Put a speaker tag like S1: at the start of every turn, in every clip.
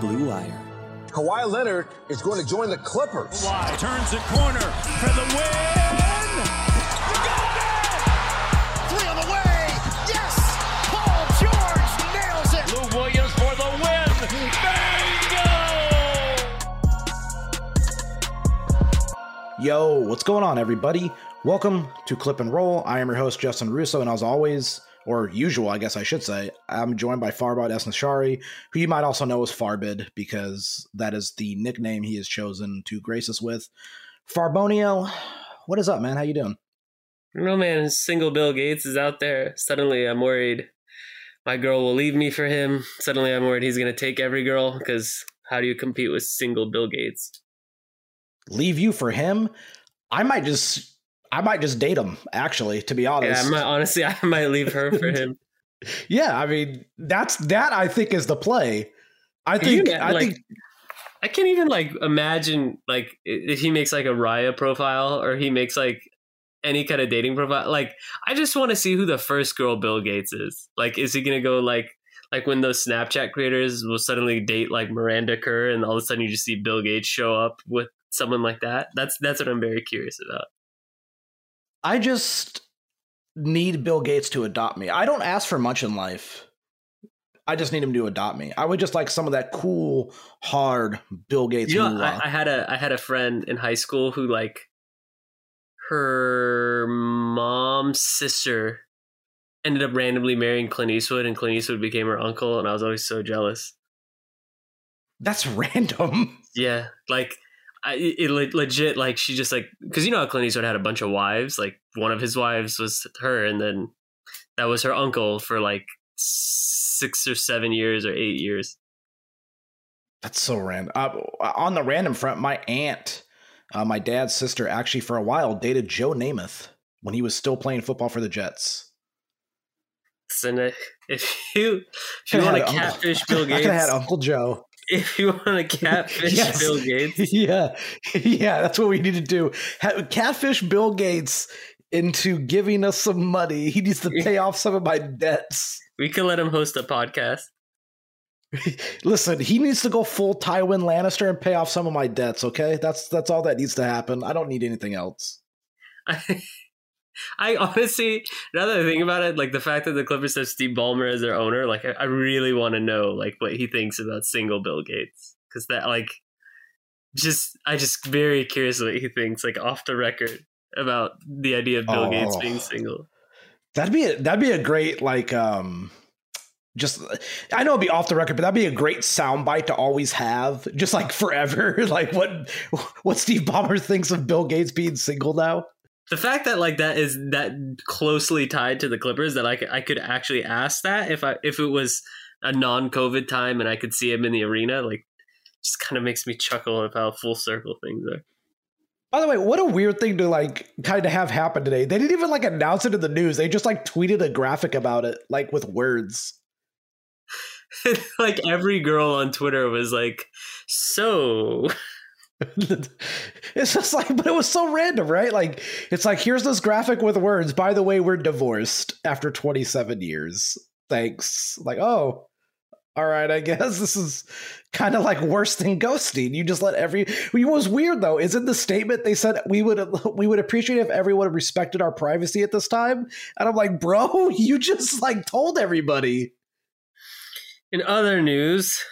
S1: Blue Wire.
S2: Kawhi Leonard is going to join the Clippers.
S3: Kawhi turns the corner for the win.
S4: Three on the way. Yes. Paul George nails it.
S3: Lou Williams for the win. Bingo!
S1: Yo, what's going on, everybody? Welcome to Clip and Roll. I am your host, Justin Russo, and as always, or usual, I guess I should say, I'm joined by Farbod Esnashari, who you might also know as Farbid, because that is the nickname he has chosen to grace us with. Farbonio, what is up, man? How you doing?
S5: No man, single Bill Gates is out there. Suddenly, I'm worried my girl will leave me for him. Suddenly, I'm worried he's gonna take every girl because how do you compete with single Bill Gates?
S1: Leave you for him? I might just I might just date him, actually, to be honest.
S5: Yeah, I might, honestly, I might leave her for him.
S1: yeah, I mean, that's that. I think is the play. I think.
S5: You,
S1: I
S5: like,
S1: think.
S5: I can't even like imagine like if he makes like a Raya profile or he makes like any kind of dating profile. Like, I just want to see who the first girl Bill Gates is. Like, is he gonna go like like when those Snapchat creators will suddenly date like Miranda Kerr, and all of a sudden you just see Bill Gates show up with someone like that? That's that's what I'm very curious about.
S1: I just need Bill Gates to adopt me. I don't ask for much in life. I just need him to adopt me. I would just like some of that cool, hard Bill Gates.
S5: You know, I, I, had a I had a friend in high school who like her mom's sister ended up randomly marrying Clint Eastwood, and Clint Eastwood became her uncle, and I was always so jealous.
S1: That's random.
S5: Yeah, like I, it, it legit like she just like because you know how Clint Eastwood had a bunch of wives. Like one of his wives was her, and then that was her uncle for like six or seven years or eight years.
S1: That's so random. Uh, on the random front, my aunt, uh, my dad's sister, actually for a while dated Joe Namath when he was still playing football for the Jets.
S5: So if you if you want to catfish Bill Gates,
S1: I had Uncle Joe
S5: if you want to catfish yes. Bill Gates.
S1: Yeah. Yeah, that's what we need to do. Catfish Bill Gates into giving us some money. He needs to pay off some of my debts.
S5: We can let him host a podcast.
S1: Listen, he needs to go full Tywin Lannister and pay off some of my debts, okay? That's that's all that needs to happen. I don't need anything else.
S5: I honestly, now that I think about it, like the fact that the Clippers have Steve Ballmer as their owner, like I, I really want to know like what he thinks about single Bill Gates because that like just I just very curious what he thinks like off the record about the idea of Bill oh, Gates being single.
S1: That'd be a, that'd be a great like um just I know it'd be off the record, but that'd be a great soundbite to always have, just like forever. like what what Steve Ballmer thinks of Bill Gates being single now
S5: the fact that like that is that closely tied to the Clippers that I could, I could actually ask that if I if it was a non-COVID time and I could see him in the arena, like just kind of makes me chuckle of how full circle things are.
S1: By the way, what a weird thing to like kind of have happen today. They didn't even like announce it in the news. They just like tweeted a graphic about it, like with words.
S5: like every girl on Twitter was like, "So,
S1: it's just like, but it was so random, right? Like, it's like, here's this graphic with words. By the way, we're divorced after 27 years. Thanks. Like, oh, all right, I guess this is kind of like worse than ghosting. You just let every. It was weird though. Is in the statement they said we would we would appreciate if everyone respected our privacy at this time, and I'm like, bro, you just like told everybody.
S5: In other news,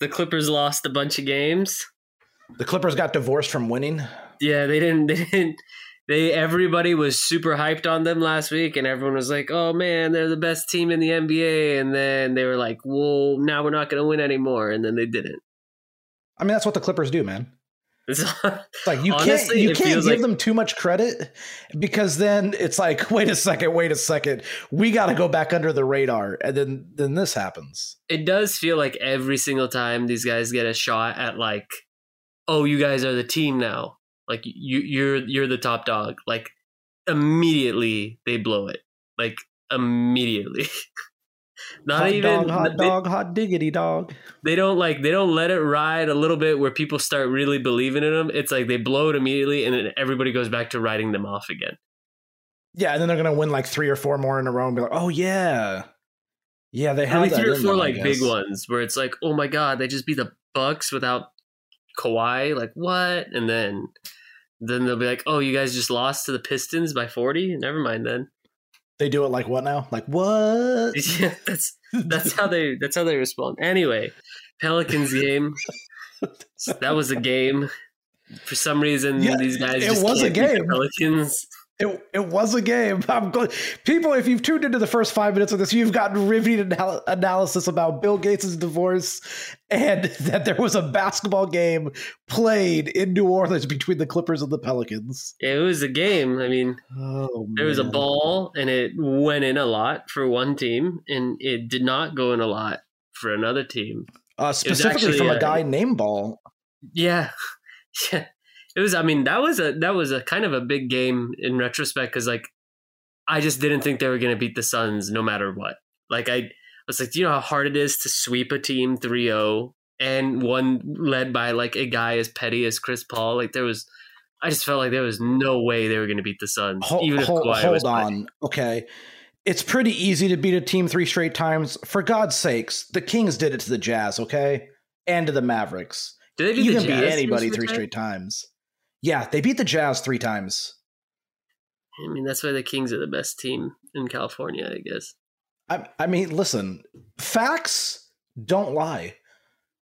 S5: the Clippers lost a bunch of games.
S1: The Clippers got divorced from winning.
S5: Yeah, they didn't. They didn't. They everybody was super hyped on them last week, and everyone was like, "Oh man, they're the best team in the NBA." And then they were like, "Well, now we're not going to win anymore," and then they didn't.
S1: I mean, that's what the Clippers do, man.
S5: It's
S1: like you
S5: Honestly,
S1: can't you can't give
S5: like-
S1: them too much credit because then it's like wait a second wait a second we got to go back under the radar and then then this happens
S5: it does feel like every single time these guys get a shot at like, oh, you guys are the team now. Like you you're you're the top dog. Like immediately they blow it. Like immediately. Not
S1: hot
S5: even
S1: dog hot
S5: they,
S1: dog hot diggity dog
S5: they don't like they don't let it ride a little bit where people start really believing in them. It's like they blow it immediately and then everybody goes back to writing them off again.
S1: yeah and then they're gonna win like three or four more in a row and be like oh yeah yeah they have
S5: three or four like big ones where it's like, oh my god, they just beat the Bucks without Kawhi. Like what? And then then they'll be like, oh, you guys just lost to the Pistons by forty. Never mind then.
S1: they do it like what now like what
S5: Yeah, that's that's how they that's how they respond. Anyway, Pelicans game. that was a game. For some reason,
S1: Yeah,
S5: these guys
S1: it
S5: just
S1: was a
S5: can't beat the
S1: game.
S5: Pelicans.
S1: It, it was a game. I'm glad. People, if you've tuned into the first five minutes of this, you've gotten riveting anal- analysis about Bill Gates' divorce and that there was a basketball game played in New Orleans between the Clippers and the Pelicans.
S5: It was a game. I mean,
S1: Oh,
S5: there was a ball and it went in a lot for one team, and it did not go in a lot for another team.
S1: Uh, specifically from
S5: uh,
S1: a guy named Ball.
S5: Yeah, yeah. It was. I mean, that was a that was a kind of a big game in retrospect because like I just didn't think they were going to beat the Suns no matter what. Like I was like, do you know how hard it is to sweep a team 3-0 and one led by like a guy as petty as Chris Paul? Like there was. I just felt like there was no way they were going to beat the Suns,
S1: Hold,
S5: even if
S1: hold,
S5: Kawhi
S1: hold
S5: was playing.
S1: on. Okay. It's pretty easy to beat a team three straight times. For God's sakes, the Kings did it to the Jazz, okay? And to the Mavericks.
S5: Did they do
S1: You
S5: the
S1: can beat anybody
S5: three straight
S1: times. Yeah, they beat the Jazz three times.
S5: I mean, that's why the Kings are the best team in California, I guess.
S1: I, I mean, listen, facts don't lie.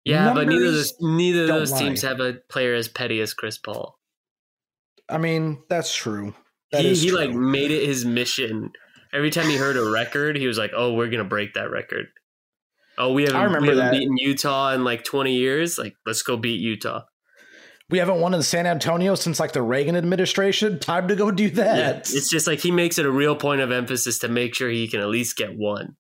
S5: Yeah, but neither of those neither of those
S1: lie.
S5: teams have a player as petty as Chris Paul.
S1: I mean, that's true. That
S5: he
S1: is
S5: he
S1: true.
S5: like made it his mission. Every time he heard a record, he was like, "Oh, we're gonna break that record." Oh, we haven't,
S1: I remember
S5: we haven't beaten Utah in like twenty years. Like, let's go beat Utah.
S1: We haven't won in San Antonio since like the Reagan administration. Time to go do that.
S5: It's just like he makes it a real point of emphasis to make sure he can at least get one.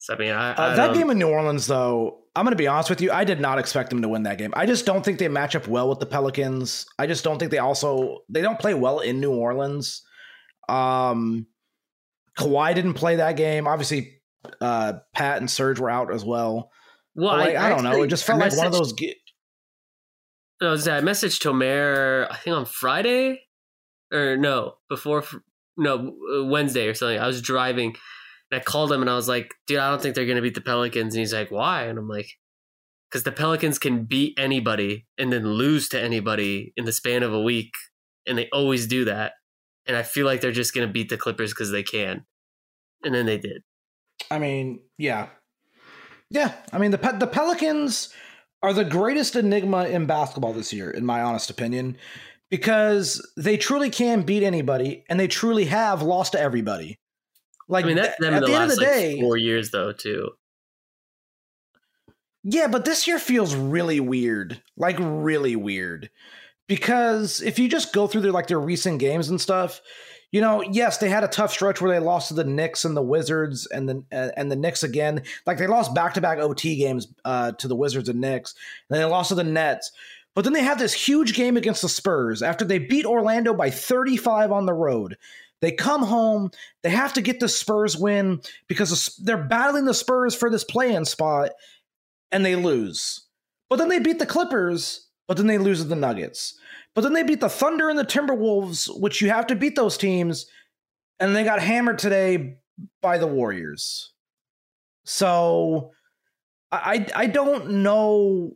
S5: So I mean, I,
S1: Uh,
S5: I
S1: that game in New Orleans, though, I'm going to be honest with you. I did not expect them to win that game. I just don't think they match up well with the Pelicans. I just don't think they also they don't play well in New Orleans. Um, Kawhi didn't play that game. Obviously, uh, Pat and Serge were out as well.
S5: well,
S1: like, I, don't know. It just
S5: I
S1: felt like one of those. Ge-
S5: I was- I messaged Tomer, I think on Friday, or no, before, no, uh, Wednesday or something. I was driving and I called him and I was like, dude, I don't think they're to beat the Pelicans. And he's like, why? And I'm like, because the Pelicans can beat anybody and then lose to anybody in the span of a week. And they always do that. And I feel like they're just to beat the Clippers because they can. And then they did.
S1: I mean, yeah, yeah. I mean, the the Pelicans are the greatest enigma in basketball this year, in my honest opinion, because they truly can beat anybody, and they truly have lost to everybody. Like,
S5: I mean, that's them
S1: at
S5: the
S1: the end
S5: last
S1: of the
S5: like
S1: day,
S5: four years, though, too.
S1: Yeah, but this year feels really weird. Like really weird. Because if you just go through their like their recent games and stuff, you know, yes, they had a tough stretch where they lost to the Knicks and the Wizards and the uh, and the Knicks again. Like they lost back-to-back OT games uh, to the Wizards and Knicks. And then they lost to the Nets. But then they have this huge game against the Spurs after they beat Orlando by 35 on the road. They come home, they have to get the Spurs win because they're battling the Spurs for this play-in spot and they lose. But then they beat the Clippers, but then they lose to the Nuggets. But then they beat the Thunder and the Timberwolves, which you have to beat those teams, and they got hammered today by the Warriors. So I I don't know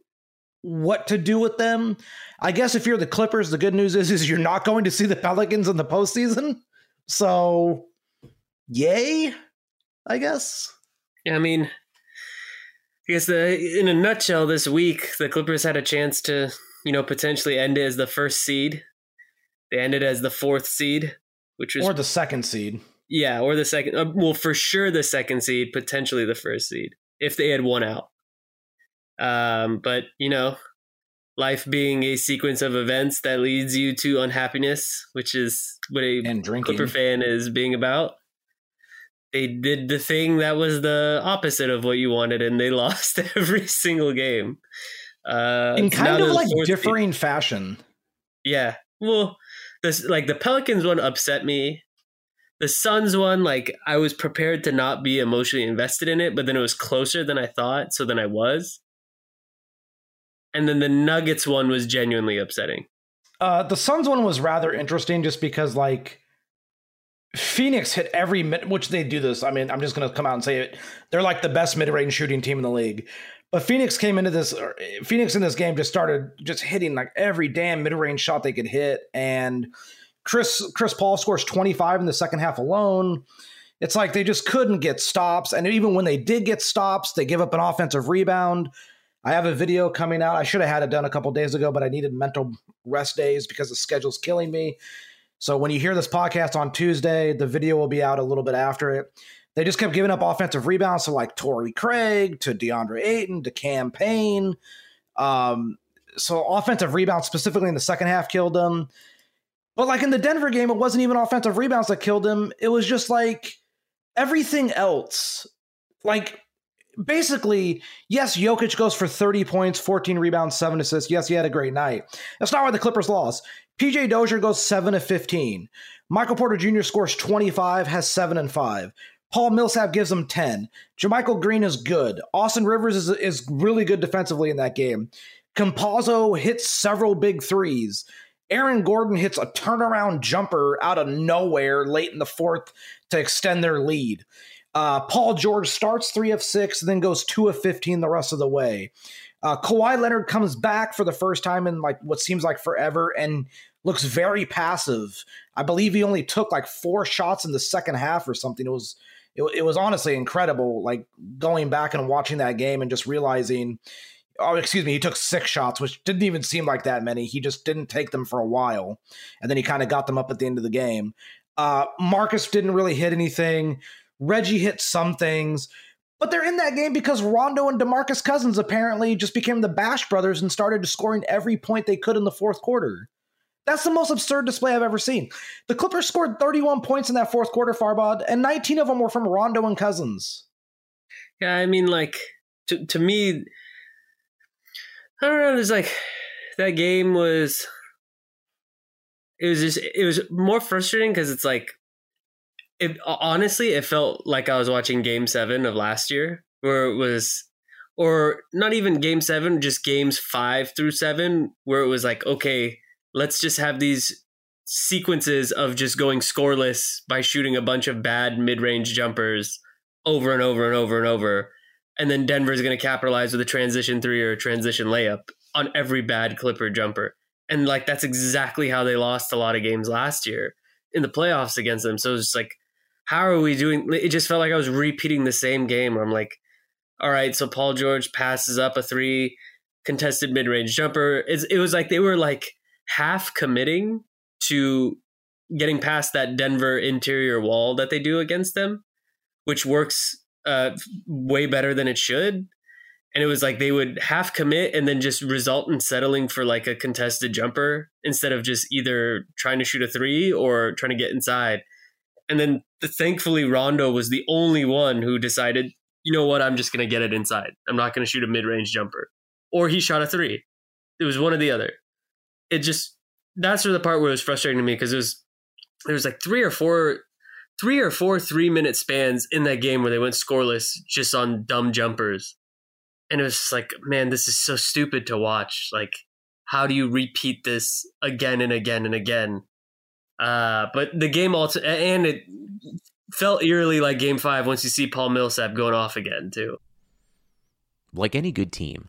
S1: what to do with them. I guess if you're the Clippers, the good news is is you're not going to see the Pelicans in the postseason. So yay, I guess.
S5: Yeah, I mean, I guess the in a nutshell, this week the Clippers had a chance to, you know, potentially end it as the first seed. They ended as the fourth seed, which was
S1: Or the second seed.
S5: yeah, or the second. Uh, well, for sure the second seed, potentially the first seed if they had won out. Um, but you know, life being a sequence of events that leads you to unhappiness, which is what a
S1: And drinking.
S5: Clipper fan is being about. They did the thing that was the opposite of what you wanted, and they lost every single game. Uh,
S1: In kind of like differing fashion.
S5: yeah. Well, this like the Pelicans one upset me. The Suns one, like I was prepared to not be emotionally invested in it, but then it was closer than I thought, so then I was. And then the Nuggets one was genuinely upsetting.
S1: Uh, the Suns one was rather interesting just because like Phoenix hit every mid, which they do this. I mean, I'm just going to come out and say it. They're like the best mid range shooting team in the league. But Phoenix came into this. or, Phoenix in this game just started just hitting like every damn mid range shot they could hit, and Chris Chris Paul scores 25 in the second half alone. It's like they just couldn't get stops, and even when they did get stops, they give up an offensive rebound. I have a video coming out. I should have had it done a couple days ago, but I needed mental rest days because the schedule's killing me. So when you hear this podcast on Tuesday, the video will be out a little bit after it. They just kept giving up offensive rebounds to like Torrey Craig, to DeAndre Ayton, to Cam Payne. Um, so offensive rebounds specifically in the second half killed them. But like in the Denver game, it wasn't even offensive rebounds that killed him. It was just like everything else. Like basically, yes, Jokic goes for 30 points, 14 rebounds, 7 assists. Yes, he had a great night. That's not why the Clippers lost. PJ Dozier goes 7 of 15. Michael Porter Jr. scores 25, has 7 and 5. Paul Millsap gives him 10. JaMychal Green is good. Austin Rivers is, is really good defensively in that game. Campazzo hits several big threes. Aaron Gordon hits a turnaround jumper out of nowhere late in the fourth to extend their lead. Uh, Paul George starts three of six, then goes two of 15 the rest of the way. Uh, Kawhi Leonard comes back for the first time in like what seems like forever and looks very passive. I believe he only took like four shots in the second half or something. It was it, it was honestly incredible. Like going back and watching that game and just realizing, oh, excuse me, he took six shots, which didn't even seem like that many. He just didn't take them for a while, and then he kind of got them up at the end of the game. Uh, Marcus didn't really hit anything. Reggie hit some things, but they're in that game because Rondo and DeMarcus Cousins apparently just became the Bash brothers and started scoring every point they could in the fourth quarter. That's the most absurd display I've ever seen. The Clippers scored 31 points in that fourth quarter, Farbod, and 19 of them were from Rondo and Cousins.
S5: Yeah, I mean, like to to me, I don't know. There's like that game was. It was just it was more frustrating because it's like, it honestly it felt like I was watching Game Seven of last year, where it was, or not even Game Seven, just games five through seven, where it was like, okay, let's just have these sequences of just going scoreless by shooting a bunch of bad mid-range jumpers over and over and over and over. And then Denver's going to capitalize with a transition three or a transition layup on every bad Clipper jumper. And like that's exactly how they lost a lot of games last year in the playoffs against them. So it's just like, how are we doing? It just felt like I was repeating the same game I'm like, all right, so Paul George passes up a three contested mid range jumper. It's, it was like they were like half committing to getting past that Denver interior wall that they do against them, which works uh, way better than it should. And it was like they would half commit and then just result in settling for like a contested jumper instead of just either trying to shoot a three or trying to get inside. And then thankfully, Rondo was the only one who decided, you know what, I'm just going to get it inside. I'm not going to shoot a mid range jumper. Or he shot a three. It was one or the other. It just, that's where the part where it was frustrating to me because it was, there was like three or four three or four three minute spans in that game where they went scoreless just on dumb jumpers. And it was like, man, this is so stupid to watch. Like, how do you repeat this again and again and again? Uh, but the game also, and it felt eerily like game five once you see Paul Millsap going off again, too.
S6: Like any good team,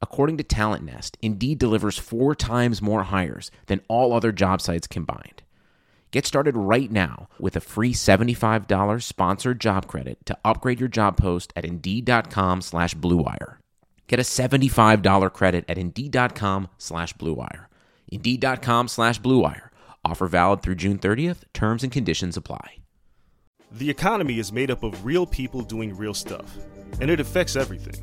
S6: According to Talent Nest, Indeed delivers four times more hires than all other job sites combined. Get started right now with a free $75 sponsored job credit to upgrade your job post at Indeed.com slash BlueWire. Get a $75 credit at Indeed.com slash BlueWire. Indeed.com slash BlueWire. Offer valid through June 30th. Terms and conditions apply.
S7: The economy is made up of real people doing real stuff, and it affects everything.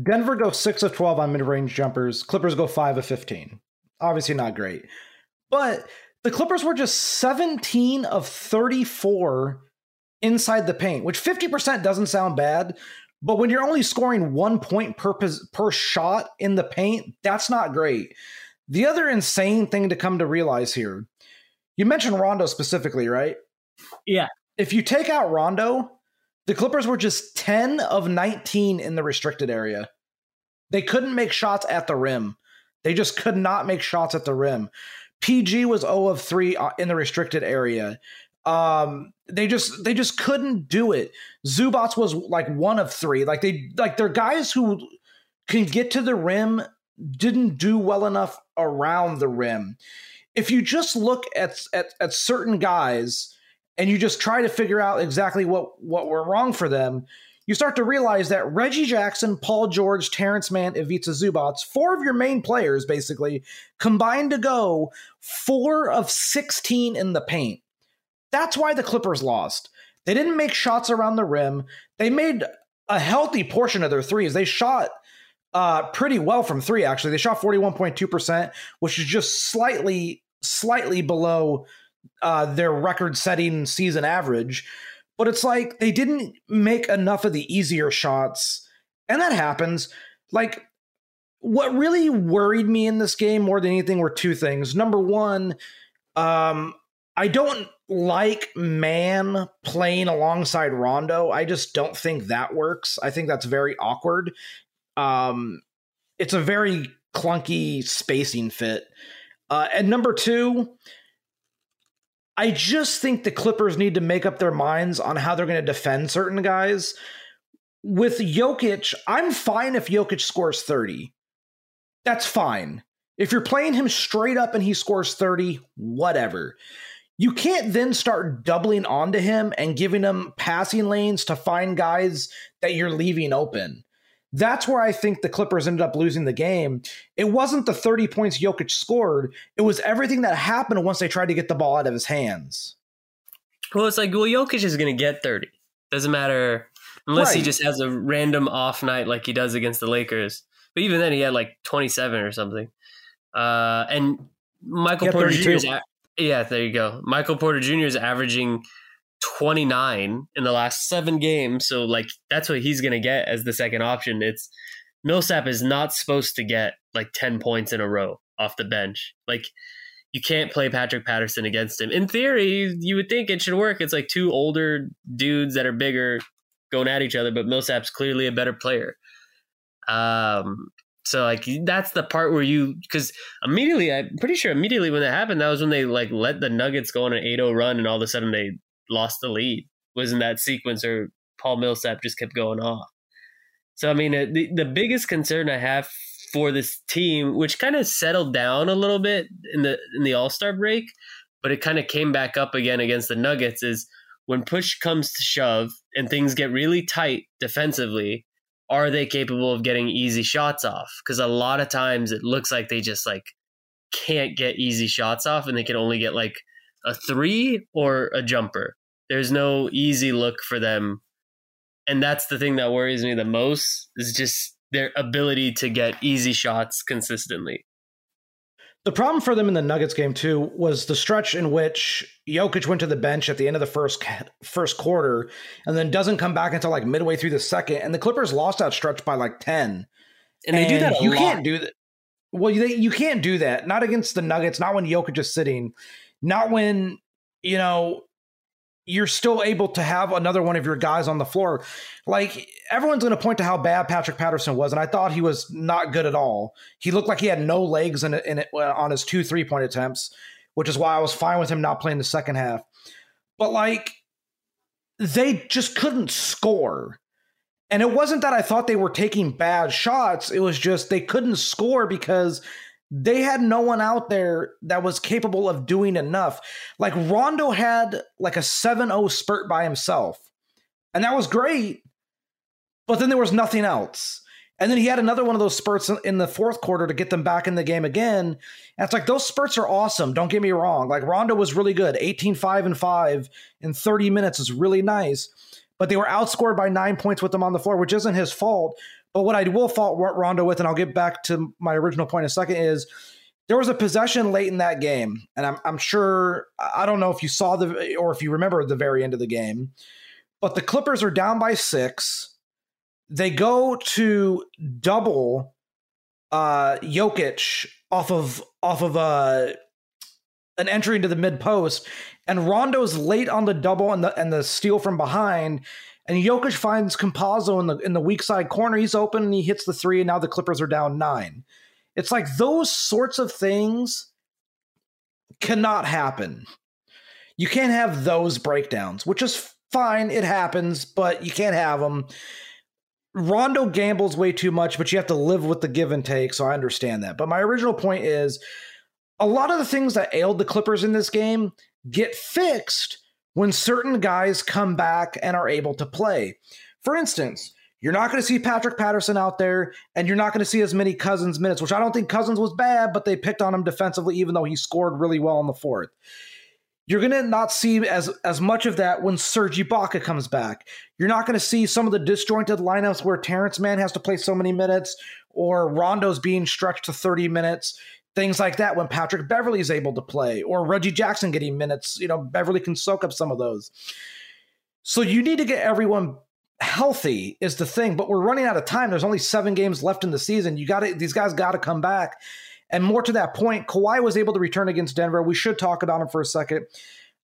S1: Denver goes 6 of 12 on mid-range jumpers, Clippers go 5 of 15 obviously not great. But the Clippers were just 17 of 34 inside the paint, which 50% doesn't sound bad. But when you're only scoring one point per, per shot in the paint, that's not great. The other insane thing to come to realize here, you mentioned Rondo specifically, right?
S5: Yeah.
S1: If you take out Rondo, the Clippers were just 10 of 19 in the restricted area. They couldn't make shots at the rim. They just could not make shots at the rim. PG was 0 of 3 uh, in the restricted area. Um, they just they just couldn't do it. Zubac was like one of three. Like they like they're guys who can get to the rim, didn't do well enough around the rim. If you just look at at, at certain guys and you just try to figure out exactly what what were wrong for them, you start to realize that Reggie Jackson, Paul George, Terrence Mann, Ivica Zubac, four of your main players basically combined to go four of 16 in the paint. That's why the Clippers lost. They didn't make shots around the rim. They made a healthy portion of their threes. They shot uh, pretty well from three, actually. They shot 41.2%, which is just slightly, slightly below uh, their record setting season average but it's like they didn't make enough of the easier shots. And that happens. Like, what really worried me in this game more than anything were two things. Number one, um, I don't like Mann playing alongside Rondo. I just don't think that works. I think that's very awkward. Um, it's a very clunky spacing fit. Uh, and number two, I just think the Clippers need to make up their minds on how they're going to defend certain guys. With Jokic, I'm fine if Jokic scores 30. That's fine. If you're playing him straight up and he scores 30, whatever. You can't then start doubling onto him and giving him passing lanes to find guys that you're leaving open. That's where I think the Clippers ended up losing the game. It wasn't the 30 points Jokic scored, it was everything that happened once they tried to get the ball out of his hands.
S5: Well, it's like, well, Jokic is going to get 30. Doesn't matter unless right. he just has a random off night like he does against the Lakers. But even then, he had like 27 or something. Uh, and Michael Porter Jr. is, yeah, there you go. Michael Porter Jr. is averaging 29 in the last seven games. So, like, that's what he's going to get as the second option. It's Millsap is not supposed to get like 10 points in a row off the bench. Like, you can't play Patrick Patterson against him. In theory, you would think it should work. It's like two older dudes that are bigger going at each other, but Millsap's clearly a better player. Um, so like that's the part where you because immediately I'm pretty sure immediately when that happened, that was when they like let the Nuggets go on an 8-0 run and all of a sudden they lost the lead was in that sequence or Paul Millsap just kept going off. So I mean, uh, the the biggest concern I have for this team, which kind of settled down a little bit in the in the All Star break, but it kind of came back up again against the Nuggets, is when push comes to shove and things get really tight defensively. Are they capable of getting easy shots off? Because a lot of times it looks like they just like can't get easy shots off, and they can only get like a three or a jumper. There's no easy look for them. And that's the thing that worries me the most is just their ability to get easy shots consistently.
S1: The problem for them in the Nuggets game too was the stretch in which Jokic went to the bench at the end of the first first quarter, and then doesn't come back until like midway through the second, and the Clippers lost that stretch by like ten.
S5: And they and do that.
S1: you
S5: lot.
S1: can't do that. Well, you, you can't do that. Not against the Nuggets. Not when Jokic is sitting. Not when you know, you're still able to have another one of your guys on the floor. Like everyone's going to point to how bad Patrick Patterson was, and I thought he was not good at all. He looked like he had no legs in in it uh, on his two three point attempts, which is why I was fine with him not playing the second half. But like, they just couldn't score. And it wasn't that I thought they were taking bad shots. It was just they couldn't score because they had no one out there that was capable of doing enough. Like Rondo had like a 7-0 spurt by himself. And that was great. But then there was nothing else. And then he had another one of those spurts in the fourth quarter to get them back in the game again. And it's like those spurts are awesome. Don't get me wrong. Like Rondo was really good. 18 5 and 5 in 30 minutes is really nice. But they were outscored by nine points with them on the floor, which isn't his fault. But what I will fault Rondo with, and I'll get back to my original point in a second, is there was a possession late in that game, and I'm, I'm sure I don't know if you saw the or if you remember the very end of the game, but the Clippers are down by six. They go to double uh, Jokic off of off of uh, an entry into the mid post, and Rondo's late on the double and the and the steal from behind, and Jokic finds Campazzo in the in the weak side corner. He's open and he hits the three, and now the Clippers are down nine. It's like those sorts of things cannot happen. You can't have those breakdowns, which is fine. It happens, but you can't have them. Rondo gambles way too much, but you have to live with the give and take. So I understand that. But my original point is a lot of the things that ailed the Clippers in this game get fixed when certain guys come back and are able to play. For instance, you're not going to see Patrick Patterson out there, and you're not going to see as many Cousins minutes, which I don't think Cousins was bad, but they picked on him defensively, even though he scored really well in the fourth. You're going to not see as as much of that when Serge Ibaka comes back. You're not going to see some of the disjointed lineups where Terrence Mann has to play so many minutes or Rondo's being stretched to 30 minutes things like that when Patrick Beverley is able to play or Reggie Jackson getting minutes. You know, Beverley can soak up some of those. So you need to get everyone healthy is the thing, but we're running out of time. There's only seven games left in the season. You got to these guys got to come back. And more to that point, Kawhi was able to return against Denver. We should talk about him for a second.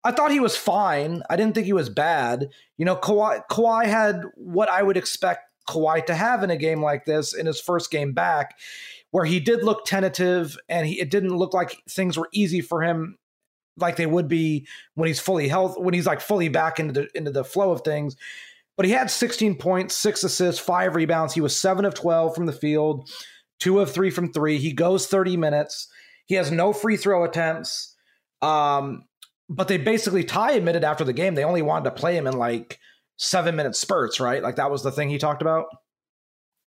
S1: I thought he was fine. I didn't think he was bad. You know, Kawhi, Kawhi had what I would expect Kawhi to have in a game like this in his first game back where he did look tentative and he, it didn't look like things were easy for him like they would be when he's fully health when he's like fully back into the into the flow of things. But he had 16 points, six assists, five rebounds. He was seven of 12 from the field, two of three from three. He goes 30 minutes. He has no free throw attempts. Um, but they basically Ty admitted after the game they only wanted to play him in like seven minute spurts, right? Like that was the thing he talked about.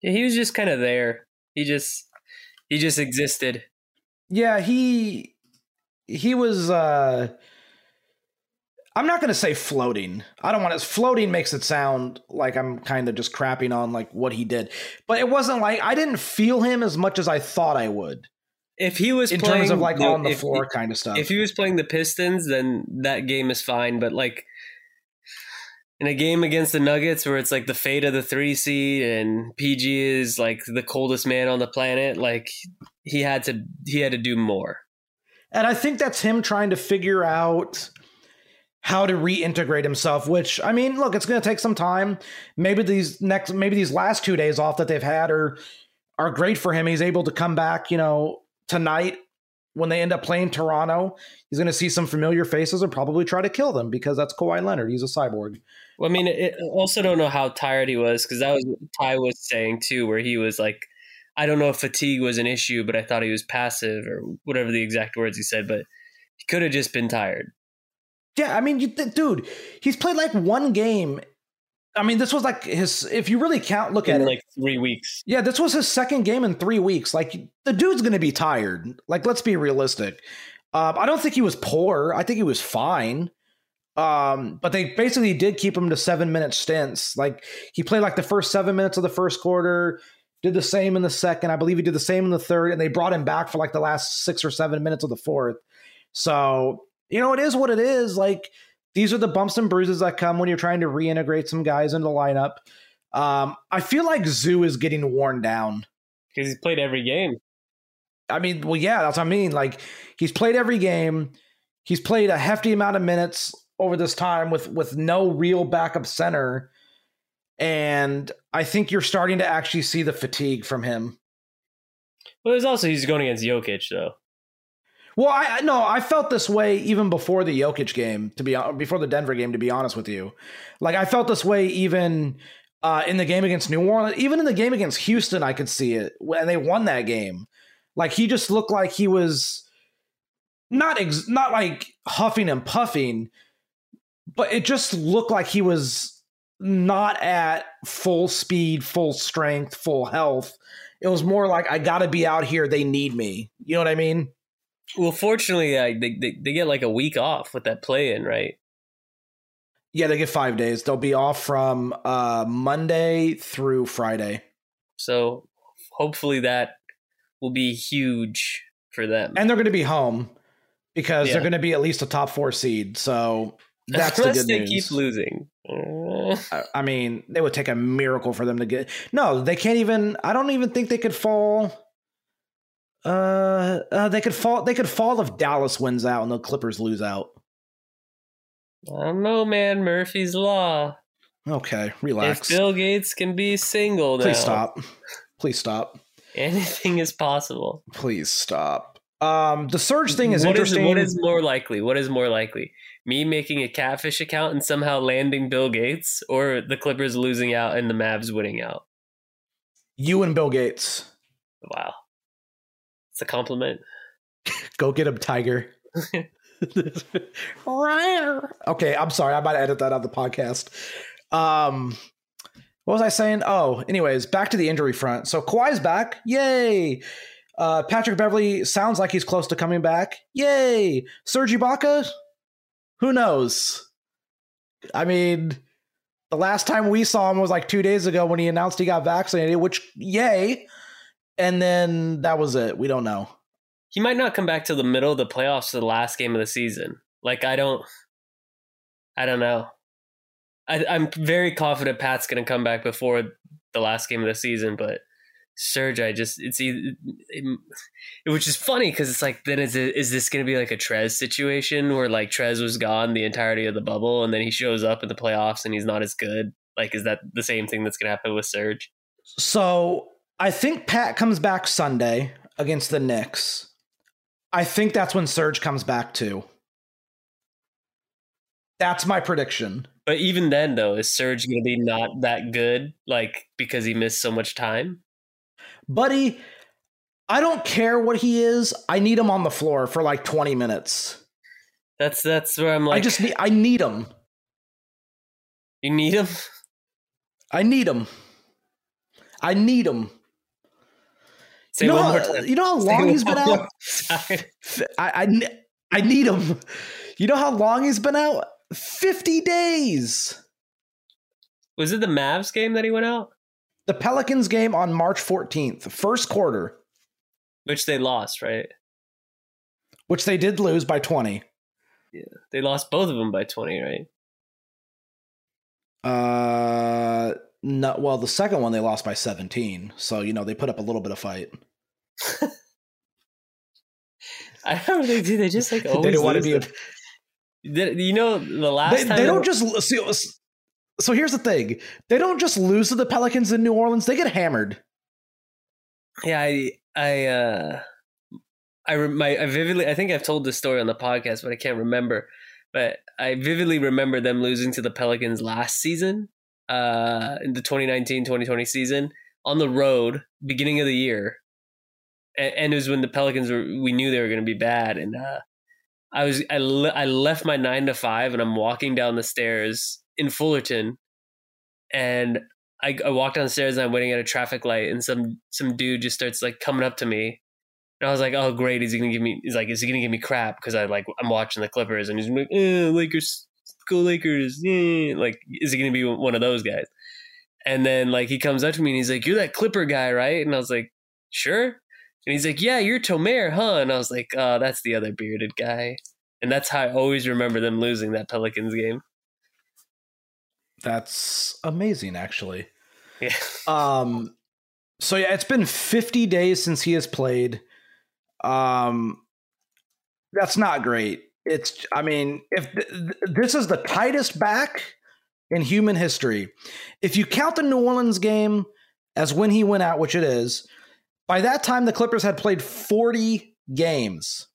S5: Yeah, he was just kind of there. He just he just existed.
S1: Yeah, he he was uh I'm not going to say floating. I don't want to floating makes it sound like I'm kind of just crapping on like what he did. But it wasn't like I didn't feel him as much as I thought I would.
S5: If he was
S1: in
S5: playing,
S1: terms of like
S5: no,
S1: on the floor kind of stuff.
S5: If he was playing the Pistons, then that game is fine. But like in a game against the Nuggets where it's like the fate of the three seed and PG is like the coldest man on the planet, like he had to he had to do more.
S1: And I think that's him trying to figure out how to reintegrate himself, which I mean, look, it's gonna take some time. Maybe these next maybe these last two days off that they've had are are great for him. He's able to come back, you know, tonight when they end up playing Toronto, he's going to see some familiar faces and probably try to kill them because that's Kawhi Leonard. He's a cyborg.
S5: Well, I mean, it, also don't know how tired he was because that was Ty was saying too, where he was like, I don't know if fatigue was an issue, but I thought he was passive or whatever the exact words he said, but he could have just been tired.
S1: Yeah, I mean, you th- dude, he's played like one game. I mean, this was like his. If you really count, look
S5: in
S1: at
S5: like
S1: it.
S5: three weeks.
S1: Yeah, this was his second game in three weeks. Like the dude's going to be tired. Like, let's be realistic. Um, I don't think he was poor. I think he was fine. Um, but they basically did keep him to seven minute stints. Like he played like the first seven minutes of the first quarter, did the same in the second. I believe he did the same in the third, and they brought him back for like the last six or seven minutes of the fourth. So, you know, it is what it is. Like these are the bumps and bruises that come when you're trying to reintegrate some guys into the lineup. Um, I feel like Zoo is getting worn down.
S5: Because he's played every game.
S1: I mean, well, yeah, that's what I mean. Like he's played every game. He's played a hefty amount of minutes over this time with with no real backup center. And I think you're starting to actually see the fatigue from him.
S5: Well, there's also he's going against Jokic though.
S1: Well, I no, I felt this way even before the Jokic game. To be before the Denver game, to be honest with you, like I felt this way even uh, in the game against New Orleans, even in the game against Houston, I could see it, and they won that game. Like he just looked like he was not ex- not like huffing and puffing, but it just looked like he was not at full speed, full strength, full health. It was more like I got to be out here. They need me. You know what I mean?
S5: Well, fortunately, uh, they, they they get like a week off with that play in, right?
S1: Yeah, they get five days. They'll be off from uh, Monday through Friday.
S5: So hopefully that will be huge for them.
S1: And they're going to be home because
S5: Yeah.
S1: they're going to be at least a top four seed. So that's the
S5: Unless
S1: good
S5: they
S1: news.
S5: keep losing.
S1: I- I mean, they would take a miracle for them to get. No, they can't even. I don't even think they could fall. Uh, uh, they could fall. They could fall if Dallas wins out and the Clippers lose out.
S5: I don't know, man. Murphy's law.
S1: Okay, relax.
S5: If Bill Gates can be single now,
S1: Please stop. Please stop.
S5: Anything is possible.
S1: Please stop. Um, the Serge thing is
S5: What
S1: interesting.
S5: what is more likely? What is more likely? Me making a catfish account and somehow landing Bill Gates, or the Clippers losing out and the Mavs winning out?
S1: you and Bill Gates.
S5: Wow, it's a compliment.
S1: Go get him, Tiger. okay, I'm sorry. I might edit that out of the podcast. Um, what was I saying? Oh, anyways, back to the injury front. So Kawhi's back. Yay. Uh, Patrick Beverley sounds like he's close to coming back. Yay. Serge Ibaka? Who knows? I mean, the last time we saw him was like two days ago when he announced he got vaccinated, which, yay. And then that was it. We don't know.
S5: He might not come back to the middle of the playoffs to the last game of the season. Like I don't, I don't know. I, I'm very confident Pat's going to come back before the last game of the season, but Serge, I just it's either, it, which is funny because it's like then is it, is this going to be like a Trez situation where like Trez was gone the entirety of the bubble and then he shows up in the playoffs and he's not as good? Like, is that the same thing that's going to happen with Serge?
S1: So I think Pat comes back Sunday against the Knicks. I think that's when Serge comes back too. That's my prediction.
S5: But even then, though, is Serge going to be not that good? Like because he missed so much time?
S1: Buddy, I don't care what he is. I need him on the floor for like 20 minutes.
S5: That's that's where I'm like.
S1: I just need I need him.
S5: you need him.
S1: I need him. I need him.
S5: Say
S1: you know
S5: one
S1: how,
S5: more time.
S1: You know how
S5: Say
S1: long he's
S5: one
S1: been out? I, I I need him. You know how long he's been out? 50 days.
S5: Was it the Mavs game that he went out?
S1: The Pelicans game on March 14th, first quarter,
S5: Which they lost, right?
S1: which they did lose by 20. Yeah.
S5: They lost both of them by 20, right?
S1: Uh no, well, the second one they lost by 17. So, you know, they put up a little bit of fight.
S5: I don't think they just like
S1: they
S5: always
S1: didn't want to be.
S5: Did- You know, the last
S1: they,
S5: time
S1: they don't just see, So here's the thing. They don't just lose to the Pelicans in New Orleans, they get hammered.
S5: Yeah, I, I, uh, I, my, I vividly, I think I've told this story on the podcast, but I can't remember. But I vividly remember them losing to the Pelicans last season, uh, in the 2019-2020 season on the road, beginning of the year. And, and it was when the Pelicans were, we knew they were going to be bad. And, uh, I was, I, le- I left my nine to five and I'm walking down the stairs in Fullerton and I, I walk downstairs and I'm waiting at a traffic light, and some some dude just starts like coming up to me, and I was like, "Oh, great! Is he gonna give me? He's like, is he gonna give me crap? Because I like I'm watching the Clippers, and he's like, eh, Lakers, go Lakers! Yeah. Like, is he gonna be one of those guys?" And then like he comes up to me and he's like, "You're that Clipper guy, right?" And I was like, "Sure." And he's like, "Yeah, you're Tomer, huh?" And I was like, "Oh, that's the other bearded guy." And that's how I always remember them losing that Pelicans game.
S1: That's amazing, actually.
S5: Yeah.
S1: Um, so yeah, it's been 50 days since he has played. Um, that's not great. it's I mean, if th- th- this is the tightest back in human history, if you count the New Orleans game as when he went out, which it is, by that time the Clippers had played 40 games.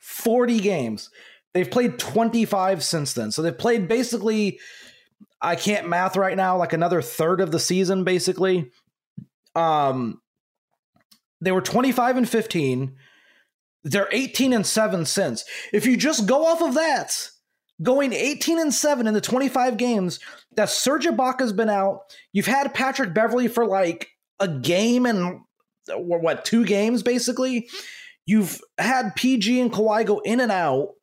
S1: 40 games. They've played 25 since then. So they've played basically I can't math right now, like another third of the season basically. Um they were 25 and 15. They're 18 and 7 since. If you just go off of that, going 18 and 7 in the 25 games that Serge Ibaka's been out, you've had Patrick Beverley for like a game and what, two games basically. You've had PG and Kawhi go in and out,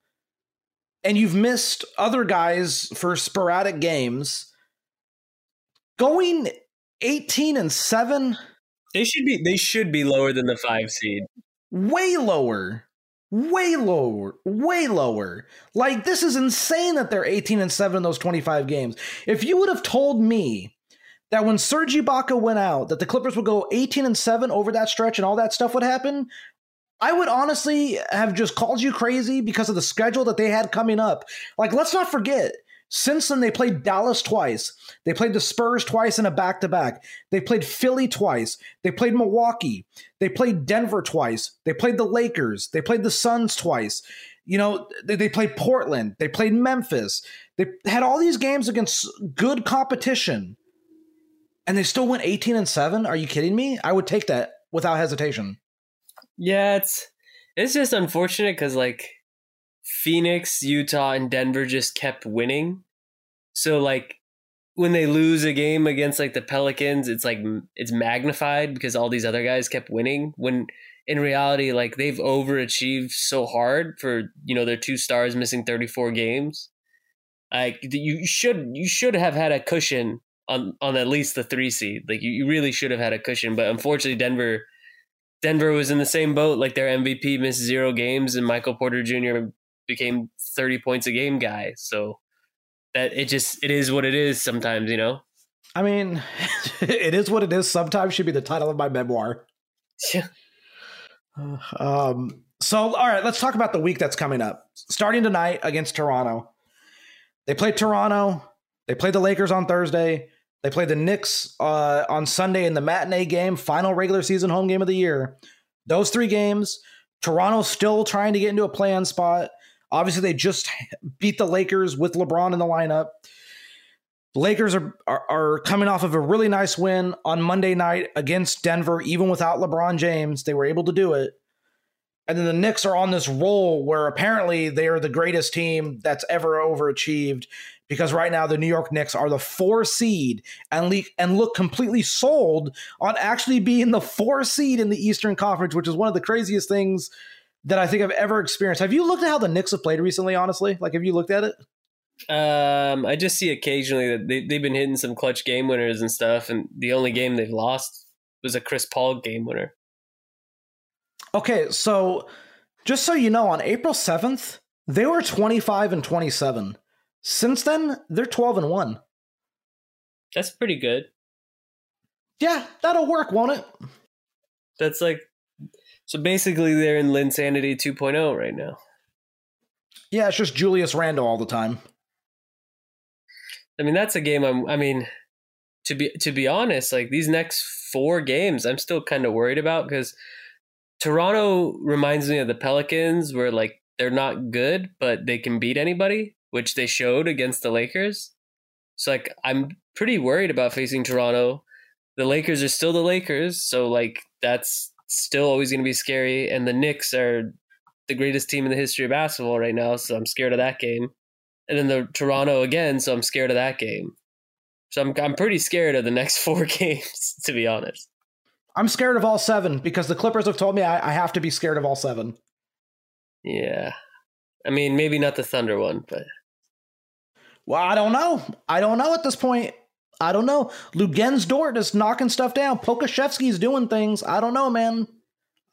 S1: and you've missed other guys for sporadic games. Going 18 and 7
S5: They should be they should be lower than the five seed.
S1: way lower way lower way lower like this is insane that they're 18 and 7 in those 25 games if you would have told me that when Serge Ibaka went out that the Clippers would go 18 and 7 over that stretch and all that stuff would happen I would honestly have just called you crazy because of the schedule that they had coming up like let's not forget since then, they played Dallas twice. They played the Spurs twice in a back to back. They played Philly twice. They played Milwaukee. They played Denver twice. They played the Lakers. They played the Suns twice. You know, they, they played Portland. They played Memphis. They had all these games against good competition. And they still went 18 and 7. Are you kidding me? I would take that without hesitation.
S5: Yeah, it's it's just unfortunate because like Phoenix, Utah, and Denver just kept winning. So like when they lose a game against like the Pelicans, it's like it's magnified because all these other guys kept winning. When in reality, like they've overachieved so hard for you know their two stars missing thirty four games. Like you should you should have had a cushion on on at least the three seed. Like you, you really should have had a cushion, but unfortunately Denver Denver was in the same boat. Like their MVP missed zero games, and Michael Porter Jr. became thirty points a game guy. So that it just it is what it is. Sometimes you know.
S1: I mean, it is what it is. Sometimes should be the title of my memoir.
S5: Yeah.
S1: Um. So, all right, let's talk about the week that's coming up. Starting tonight against Toronto. They played Toronto. They played the Lakers on Thursday. They played the Knicks uh, on Sunday in the matinee game, final regular season home game of the year. Those three games, Toronto's still trying to get into a play-in spot. Obviously, they just beat the Lakers with LeBron in the lineup. Lakers are, are, are coming off of a really nice win on Monday night against Denver, even without LeBron James. They were able to do it. And then the Knicks are on this roll where apparently they are the greatest team that's ever overachieved because right now the New York Knicks are the four seed and le- and look completely sold on actually being the four seed in the Eastern Conference, which is one of the craziest things that I think I've ever experienced. Have you looked at how the Knicks have played recently? Honestly, like have you looked at it?
S5: Um, I just see occasionally that they they've been hitting some clutch game winners and stuff, and the only game they've lost was a Chris Paul game winner.
S1: Okay, so just so you know, on April 7th, they were 25 and 27. Since then, they're 12 and 1.
S5: That's pretty good.
S1: Yeah, that'll work, won't it?
S5: That's like so basically they're in Linsanity 2.0 right now.
S1: Yeah, it's just Julius Randle all the time.
S5: I mean, that's a game I'm I mean, to be to be honest, like these next four games I'm still kind of worried about because Toronto reminds me of the Pelicans where like they're not good, but they can beat anybody, which they showed against the Lakers. So like I'm pretty worried about facing Toronto. The Lakers are still the Lakers, so like that's still always going to be scary and the Knicks are the greatest team in the history of basketball right now, so I'm scared of that game. And then the Toronto again, so I'm scared of that game. So I'm I'm pretty scared of the next four games, to be honest.
S1: I'm scared of all seven because the Clippers have told me I, I have to be scared of all seven.
S5: Yeah. I mean, maybe not the Thunder one, but
S1: Well, I don't know. I don't know at this point. I don't know. Luguentz Dort is knocking stuff down. Pokusevski's doing things. I don't know, man.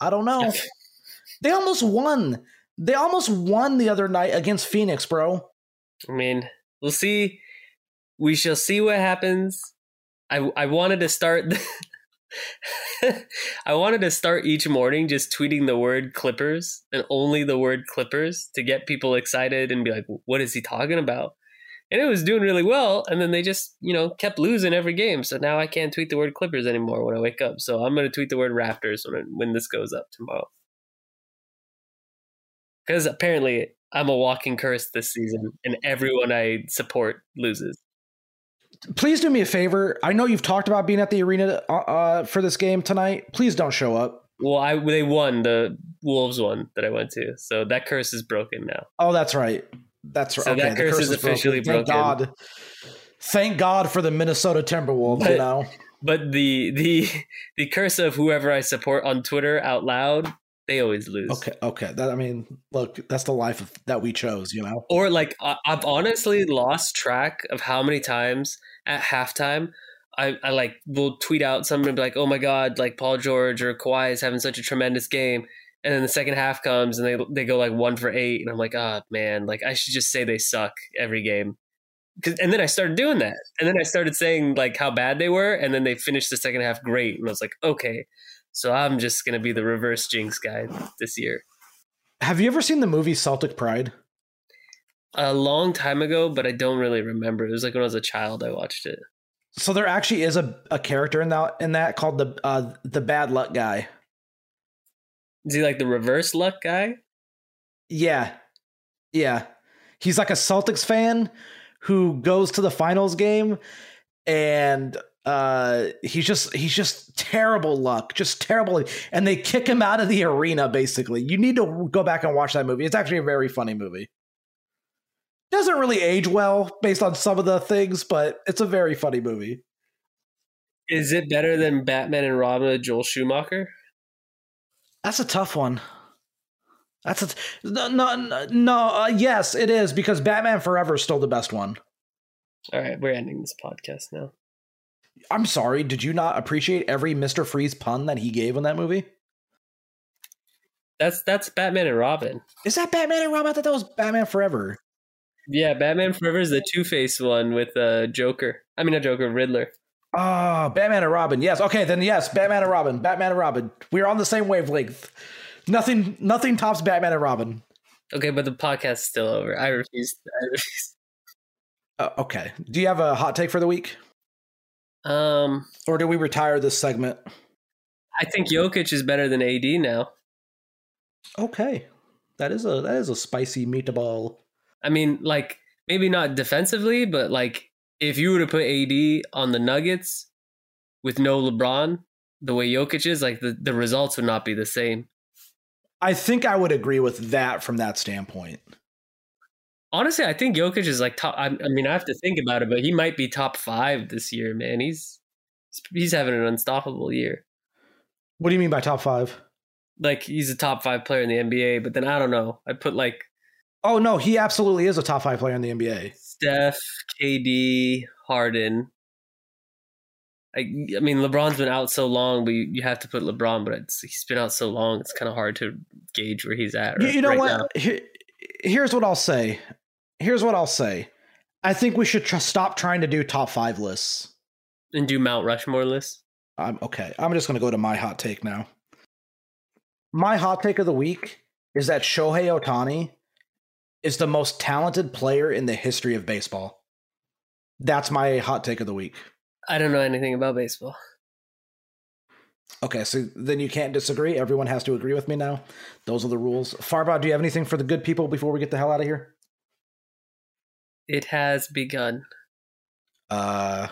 S1: I don't know. they almost won. They almost won the other night against Phoenix, bro.
S5: I mean, we'll see. We shall see what happens. I I wanted to start I wanted to start each morning just tweeting the word Clippers and only the word Clippers to get people excited and be like, what is he talking about? And it was doing really well. And then they just, you know, kept losing every game. So now I can't tweet the word Clippers anymore when I wake up. So I'm going to tweet the word Raptors when, when this goes up tomorrow. Because apparently I'm a walking curse this season and everyone I support loses
S1: please do me a favor. I know you've talked about being at the arena uh, uh, for this game tonight. Please don't show up.
S5: Well, I they won the Wolves one that I went to, so that curse is broken now.
S1: Oh, that's right. That's right.
S5: So
S1: okay,
S5: that curse, curse is, officially broken.
S1: Thank God. Thank God for the Minnesota Timberwolves. But, you know,
S5: but the the the curse of whoever I support on Twitter out loud they always lose.
S1: Okay, okay. That I mean, look, that's the life of, that we chose, you know.
S5: Or like, I've honestly lost track of how many times at halftime I, I like will tweet out something and be like, "Oh my god, like Paul George or Kawhi is having such a tremendous game," and then the second half comes and they they go like one for eight, and I'm like, "Ah, oh, man, like I should just say they suck every game." and then I started doing that, and then I started saying like how bad they were, and then they finished the second half great, and I was like, "Okay, so I'm just going to be the reverse jinx guy this year.
S1: Have you ever seen the movie Celtic Pride?
S5: A long time ago, but I don't really remember. It was like when I was a child I watched it.
S1: So there actually is a, a character in that in that called the uh, the bad luck guy.
S5: Is he like the reverse luck guy?
S1: Yeah. Yeah. He's like a Celtics fan who goes to the finals game and uh he's just he's just terrible luck just terrible and they kick him out of the arena basically you need to go back and watch that movie it's actually a very funny movie doesn't really age well based on some of the things but it's a very funny movie
S5: is it better than batman and robin with joel schumacher
S1: that's a tough one that's a t- no no, no uh, yes it is because batman forever is still the best one
S5: all right we're ending this podcast now
S1: I'm sorry, did you not appreciate every Mr. Freeze pun that he gave in that movie?
S5: That's that's Batman and Robin.
S1: Is that Batman and Robin? I thought that was Batman Forever.
S5: Yeah, Batman Forever is the Two Face one with uh, Joker. I mean, a Joker, Riddler.
S1: Ah, oh, Batman and Robin. Yes. Okay, then yes, Batman and Robin. Batman and Robin. We're on the same wavelength. Nothing, nothing tops Batman and Robin.
S5: Okay, but the podcast's still over. I refuse. I refuse.
S1: Uh, okay. Do you have a hot take for the week?
S5: Um,
S1: or do we retire this segment?
S5: I think Jokic is better than AD now.
S1: Okay, that is a that is a spicy meatball.
S5: I mean, like maybe not defensively, but like if you were to put AD on the Nuggets with no LeBron, the way Jokic is, like the, the results would not be the same.
S1: I think I would agree with that from that standpoint.
S5: Honestly, I think Jokic is like top. I, I, mean, I have to think about it, but he might be top five this year, man. He's he's having an unstoppable year.
S1: What do you mean by top five?
S5: Like he's a top five player in the NBA, but then I don't know. I put like,
S1: oh no, he absolutely is a top five player in the NBA.
S5: Steph, KD, Harden. I, I mean, LeBron's been out so long, but you, you have to put LeBron. But he's been out so long; it's kind of hard to gauge where he's at.
S1: Right, you know right what? Here, here's what I'll say here's what I'll say. I think we should tr- stop trying to do top five lists
S5: and do Mount Rushmore lists.
S1: I'm okay. I'm just going to go to my hot take now. My hot take of the week is that Shohei Ohtani is the most talented player in the history of baseball. That's my hot take of the week.
S5: I don't know anything about baseball.
S1: Okay, so then you can't disagree. Everyone has to agree with me now. Those are the rules. Farbod, do you have anything for the good people before we get the hell out of here?
S5: It has begun.
S1: Uh,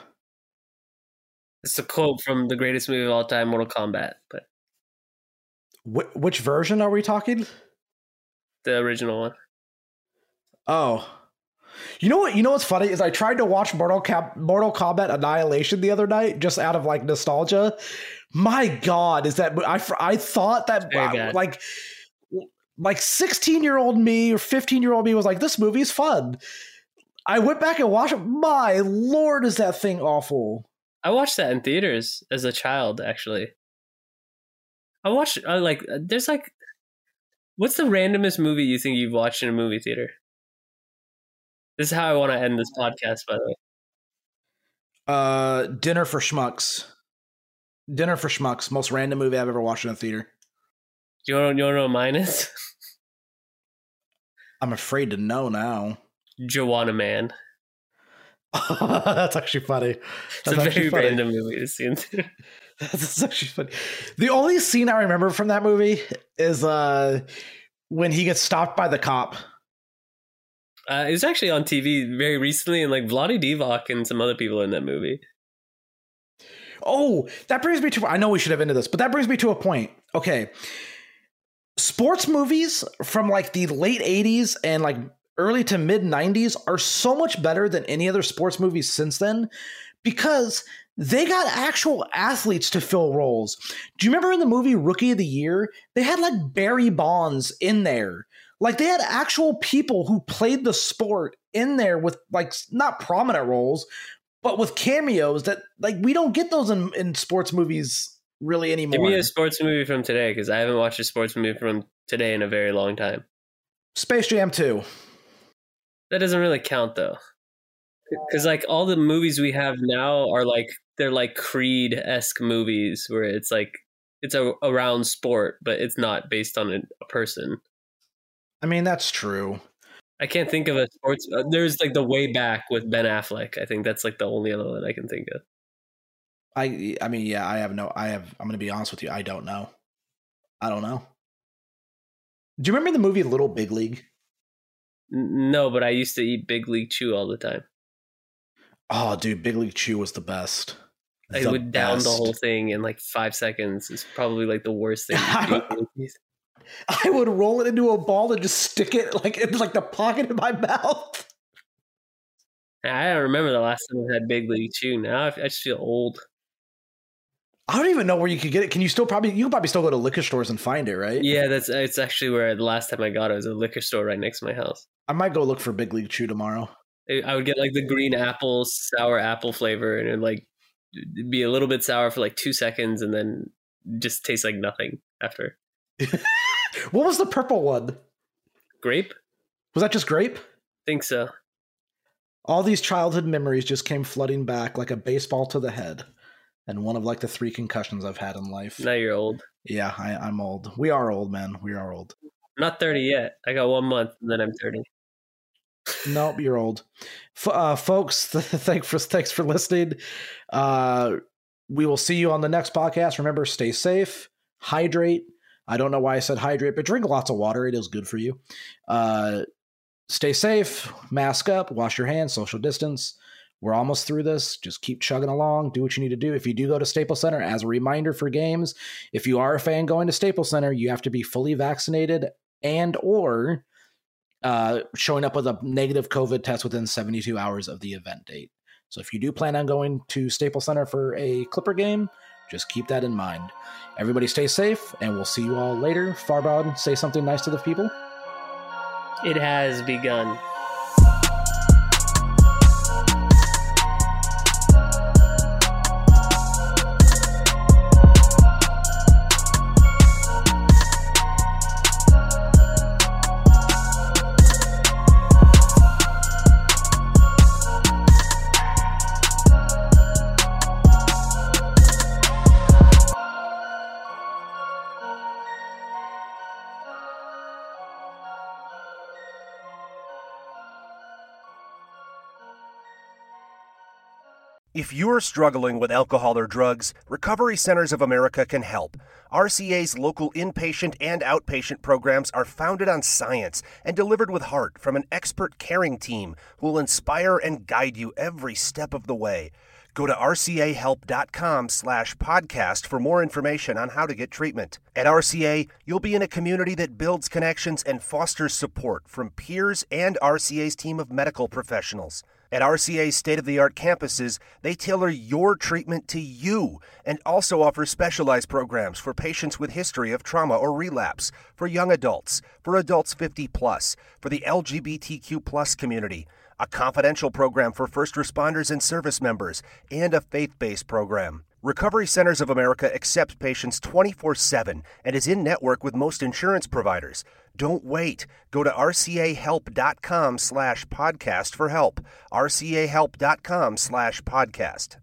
S5: it's a quote from the greatest movie of all time, Mortal Kombat. But
S1: Wh- which version are we talking?
S5: The original one.
S1: Oh, you know what? You know what's funny is I tried to watch Mortal, Cap- Mortal Kombat Annihilation the other night just out of like nostalgia. My God, is that I? I thought that like like 16 year old me or 15 year old me was like this movie's fun I went back and watched it. My lord, is that thing awful?
S5: I watched that in theaters as a child. Actually, I watched. I like. Uh, there's like, what's the randomest movie you think you've watched in a movie theater? This is how I want to end this podcast. By the way,
S1: uh, Dinner for Schmucks. Dinner for Schmucks, most random movie I've ever watched in a theater.
S5: Do you want to, you want to know what mine is?
S1: I'm afraid to know now.
S5: Juwanna Mann.
S1: That's actually funny.
S5: It's a very
S1: funny.
S5: random movie to see. in theater.
S1: That's actually funny. The only scene I remember from that movie is uh when he gets stopped by the cop.
S5: Uh, it was actually on TV very recently, and like Vlade Divac and some other people in that movie.
S1: Oh, that brings me to I know we should have ended this, but that brings me to a point. Okay. Sports movies from like the late 80s and like early to mid 90s are so much better than any other sports movies since then because they got actual athletes to fill roles. Do you remember in the movie Rookie of the Year? They had like Barry Bonds in there. Like they had actual people who played the sport in there with like not prominent roles, but with cameos that like we don't get those in, in sports movies really anymore.
S5: Give me a sports movie from today because I haven't watched a sports movie from today in a very long time.
S1: Space Jam 2.
S5: That doesn't really count though, because like all the movies we have now are like they're like Creed esque movies where it's like it's a around sport, but it's not based on a, a person.
S1: I mean, that's true.
S5: I can't think of a sports. Uh, there's like the way back with Ben Affleck. I think that's like the only other one I can think of.
S1: I I mean, yeah, I have no I have I'm going to be honest with you, I don't know. I don't know. Do you remember the movie Little Big League?
S5: No, but I used to eat Big League Chew all the time.
S1: Oh, dude, Big League Chew was the best.
S5: I
S1: The
S5: would down the whole thing in like five seconds. It's probably like the worst thing.
S1: I would roll it into a ball and just stick it like in like the pocket of my mouth.
S5: I don't remember the last time I had Big League Chew. Now I, just feel old.
S1: I don't even know where you could get it. Can you still probably you can probably still go to liquor stores and find it, right?
S5: Yeah, that's it's actually where the last time I got it was a liquor store right next to my house.
S1: I might go look for Big League Chew tomorrow.
S5: I I would get like the green apple, sour apple flavor, and it like be a little bit sour for like two seconds, and then just taste like nothing after.
S1: What was the purple one?
S5: Grape?
S1: Was that just grape?
S5: Think so.
S1: All these childhood memories just came flooding back like a baseball to the head. And one of like the three concussions I've had in life.
S5: Now you're old.
S1: Yeah, I, I'm old. We are old, man. We are old.
S5: I'm not 30 yet. I got one month, and then I'm 30.
S1: Nope, you're old. F- uh, folks, thanks for thanks for listening. Uh, we will see you on the next podcast. Remember, stay safe, hydrate. I don't know why I said hydrate, but drink lots of water. It is good for you. Uh, stay safe, mask up, wash your hands, social distance. We're almost through this. Just keep chugging along. Do what you need to do. If you do go to Staples Center, as a reminder for games, if you are a fan going to Staples Center, you have to be fully vaccinated and or uh, showing up with a negative COVID test within 72 hours of the event date. So if you do plan on going to Staples Center for a Clipper game, just keep that in mind. Everybody stay safe, and we'll see you all later. Farbod, say something nice to the people.
S5: It has begun.
S8: If you're struggling with alcohol or drugs, Recovery Centers of America can help. RCA's local inpatient and outpatient programs are founded on science and delivered with heart from an expert caring team who will inspire and guide you every step of the way. Go to rcahelp.com slash podcast for more information on how to get treatment. At RCA, you'll be in a community that builds connections and fosters support from peers and RCA's team of medical professionals. At RCA's state of the art campuses, they tailor your treatment to you and also offer specialized programs for patients with history of trauma or relapse, for young adults, for adults 50 plus, for the LGBTQ plus community, a confidential program for first responders and service members, and a faith based program. Recovery Centers of America accepts patients 24 7 and is in network with most insurance providers. Don't wait. Go to rcahelp.com slash podcast for help. rcahelp.com slash podcast.